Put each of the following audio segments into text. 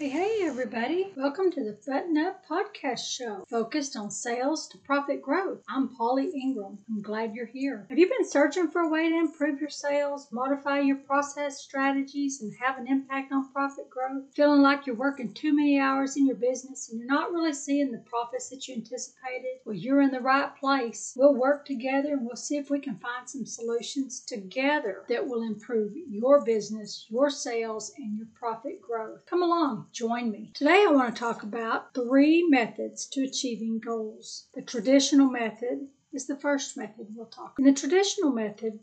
Hey, hey, everybody. Welcome to the Button Up Podcast Show, focused on sales to profit growth. I'm Polly Ingram. I'm glad you're here. Have you been searching for a way to improve your sales, modify your process strategies, and have an impact on profit growth? Feeling like you're working too many hours in your business and you're not really seeing the profits that you anticipated? Well, you're in the right place. We'll work together and we'll see if we can find some solutions together that will improve your business, your sales, and your profit growth. Come along join me. Today I want to talk about three methods to achieving goals. The traditional method is the first method we'll talk. In the traditional method,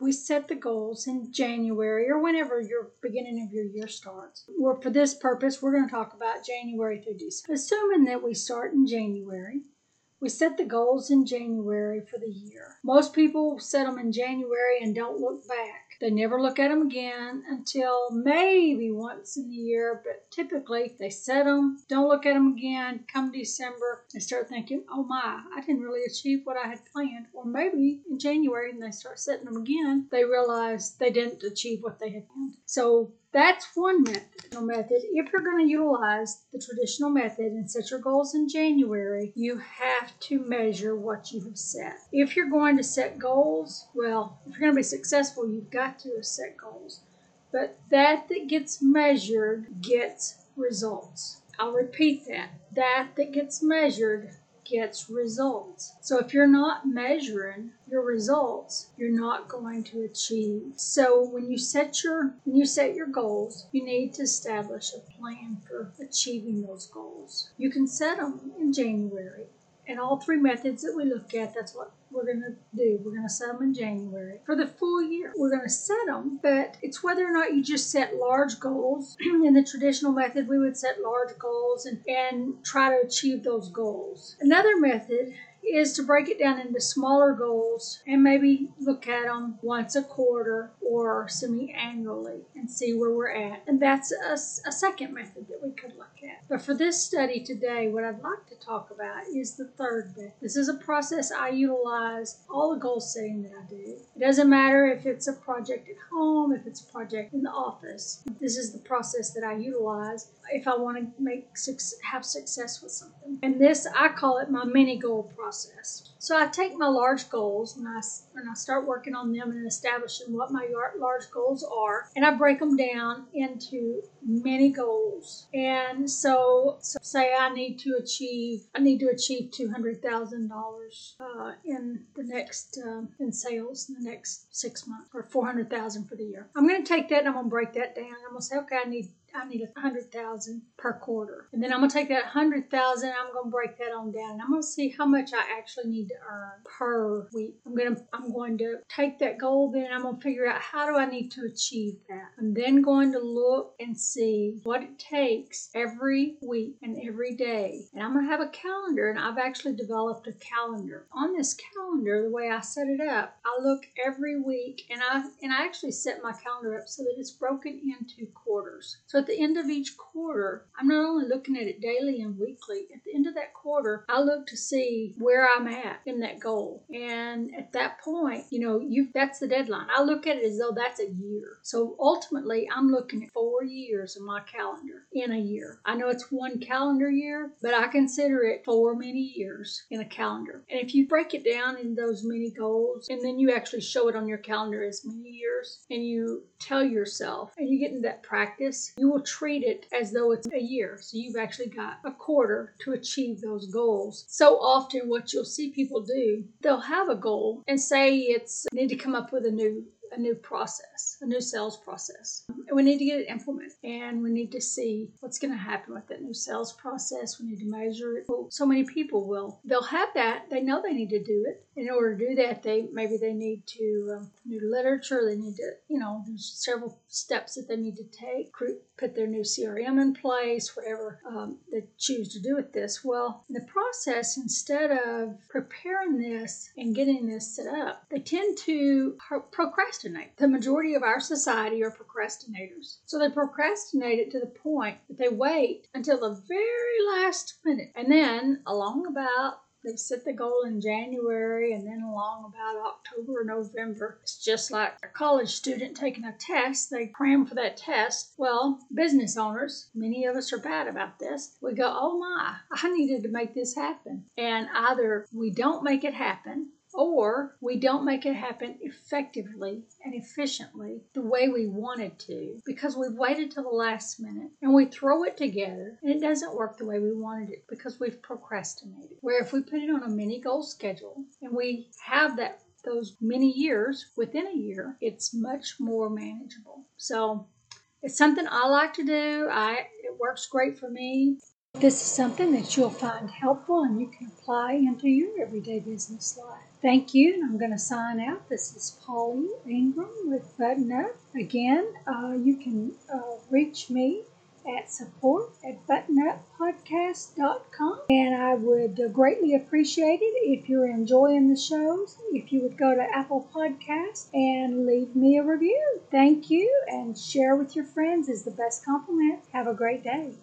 we set the goals in January or whenever your beginning of your year starts. Or for this purpose, we're going to talk about January through December. Assuming that we start in January, we set the goals in January for the year. Most people set them in January and don't look back. They never look at them again until maybe once in the year, but typically they set them, don't look at them again, come December, and start thinking, oh my, I didn't really achieve what I had planned. Or maybe in January, and they start setting them again, they realize they didn't achieve what they had planned. So that's one method. method. If you're going to utilize the traditional method and set your goals in January, you have to measure what you have set. If you're going to set goals, well, if you're going to be successful, you've got to set goals. But that that gets measured gets results. I'll repeat that. That that gets measured gets results. So if you're not measuring your results, you're not going to achieve. So when you set your when you set your goals, you need to establish a plan for achieving those goals. You can set them in January and all three methods that we look at, that's what we're going to do. We're going to set them in January. For the full year, we're going to set them, but it's whether or not you just set large goals. in the traditional method, we would set large goals and, and try to achieve those goals. Another method is to break it down into smaller goals and maybe look at them once a quarter or semi annually and see where we're at. And that's a, a, second method that we could look at. But for this study today, what I'd like to talk about is the third method. This is a process I utilize all the goal setting that I do. It doesn't matter if it's a project at home, if it's a project in the office. This is the process that I utilize if I want to make have success with something. And this I call it my mini goal process. So I take my large goals and I and I start working on them and establishing what my large goals are, and I break them down into mini goals. And so, so say I need to achieve I need to achieve two hundred thousand uh, dollars in the next uh, in sales in the next six months or four hundred thousand for the year. I'm going to take that and I'm going to break that down. I'm going to say okay, I need I need a hundred thousand per quarter. And then I'm gonna take that hundred thousand, I'm gonna break that on down. And I'm gonna see how much I actually need to earn per week. I'm gonna I'm going to take that goal then I'm gonna figure out how do I need to achieve that. I'm then going to look and see what it takes every week and every day. And I'm gonna have a calendar and I've actually developed a calendar. On this calendar, the way I set it up, I look every week and I and I actually set my calendar up so that it's broken into quarters. So at the end of each quarter, I'm not only looking at it daily and weekly, at the end of that quarter, I look to see where I'm at in that goal. And at that point, you know, you that's the deadline. I look at it as though that's a year. So ultimately, I'm looking at four years of my calendar in a year. I know it's one calendar year, but I consider it four mini years in a calendar. And if you break it down in those mini goals, and then you actually show it on your calendar as mini years, and you tell yourself, and you get into that practice, you will treat it as though it's a year. So you've actually got a quarter to achieve those goals. So often, what you'll see people do, they'll have a goal and say it's need to come up with a new a new process, a new sales process. And we need to get it implemented and we need to see what's going to happen with that new sales process. We need to measure it. Well, so many people will, they'll have that. They know they need to do it. In order to do that, they maybe they need to um, new literature. They need to, you know, there's several steps that they need to take. Put their new CRM in place, whatever um, they choose to do with this. Well, the process, instead of preparing this and getting this set up, they tend to procrastinate procrastinate. The majority of our society are procrastinators. So they procrastinate it to the point that they wait until the very last minute. And then, along about they set the goal in January and then along about October or November. It's just like a college student taking a test. They cram for that test. Well, business owners, many of us are bad about this. We go, oh my, I needed to make this happen. And either we don't make it happen or we don't make it happen effectively and efficiently the way we wanted to because we've waited till the last minute and we throw it together and it doesn't work the way we wanted it because we've procrastinated. Where if we put it on a mini goal schedule and we have that those mini years within a year, it's much more manageable. So it's something I like to do. I it works great for me. This is something that you'll find helpful and you can apply into your everyday business life. Thank you, and I'm going to sign out. This is Polly Ingram with Button Up. Again, uh, you can uh, reach me at support at buttonuppodcast.com. And I would greatly appreciate it if you're enjoying the shows, if you would go to Apple Podcasts and leave me a review. Thank you, and share with your friends is the best compliment. Have a great day.